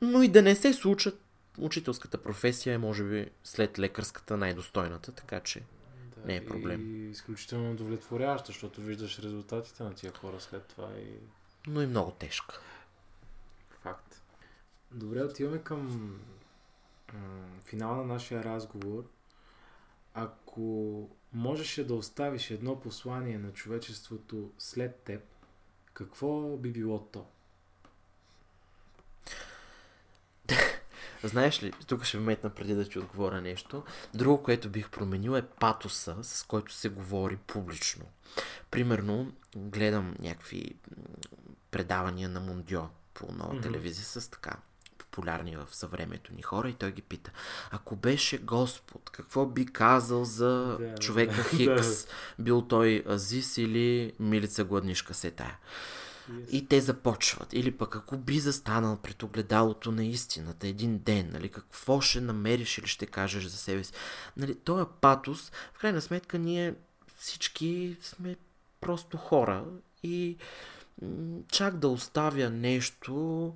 Но и да не се случат, учителската професия е, може би, след лекарската най-достойната, така че Не е проблем. И изключително удовлетворяваща, защото виждаш резултатите на тия хора след това и но и много тежка. факт. Добре, отиваме към м, финала на нашия разговор. Ако можеше да оставиш едно послание на човечеството след теб, какво би било то? Знаеш ли, тук ще вметна преди да ти отговоря нещо. Друго, което бих променил е патоса, с който се говори публично. Примерно, гледам някакви предавания на Мундио по нова Мгм. телевизия с така популярни в съвремето ни хора и той ги пита, ако беше Господ, какво би казал за Да, човека да, Хикс? Бил той Азис или Милица Гладнишка се тая? И те започват. Или пък ако би застанал пред огледалото на истината един ден, нали, какво ще намериш или ще кажеш за себе си. Нали, този патос, в крайна сметка ние всички сме просто хора и чак да оставя нещо...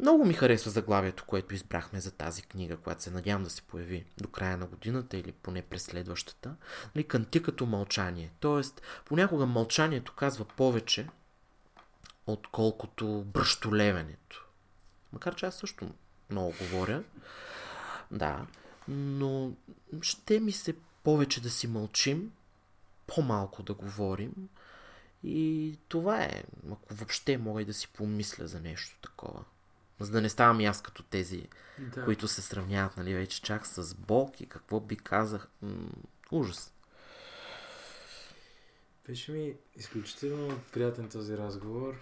Много ми харесва заглавието, което избрахме за тази книга, която се надявам да се появи до края на годината или поне през следващата. Нали, канти като мълчание. Тоест, понякога мълчанието казва повече, отколкото бръщолевенето. Макар че аз също много говоря. Да. Но ще ми се повече да си мълчим, по-малко да говорим. И това е, ако въобще мога и да си помисля за нещо такова. За да не ставам и аз като тези, Да. които се сравняват, нали, вече чак с Бог и какво би казах. М- ужас. Беше ми изключително приятен този разговор.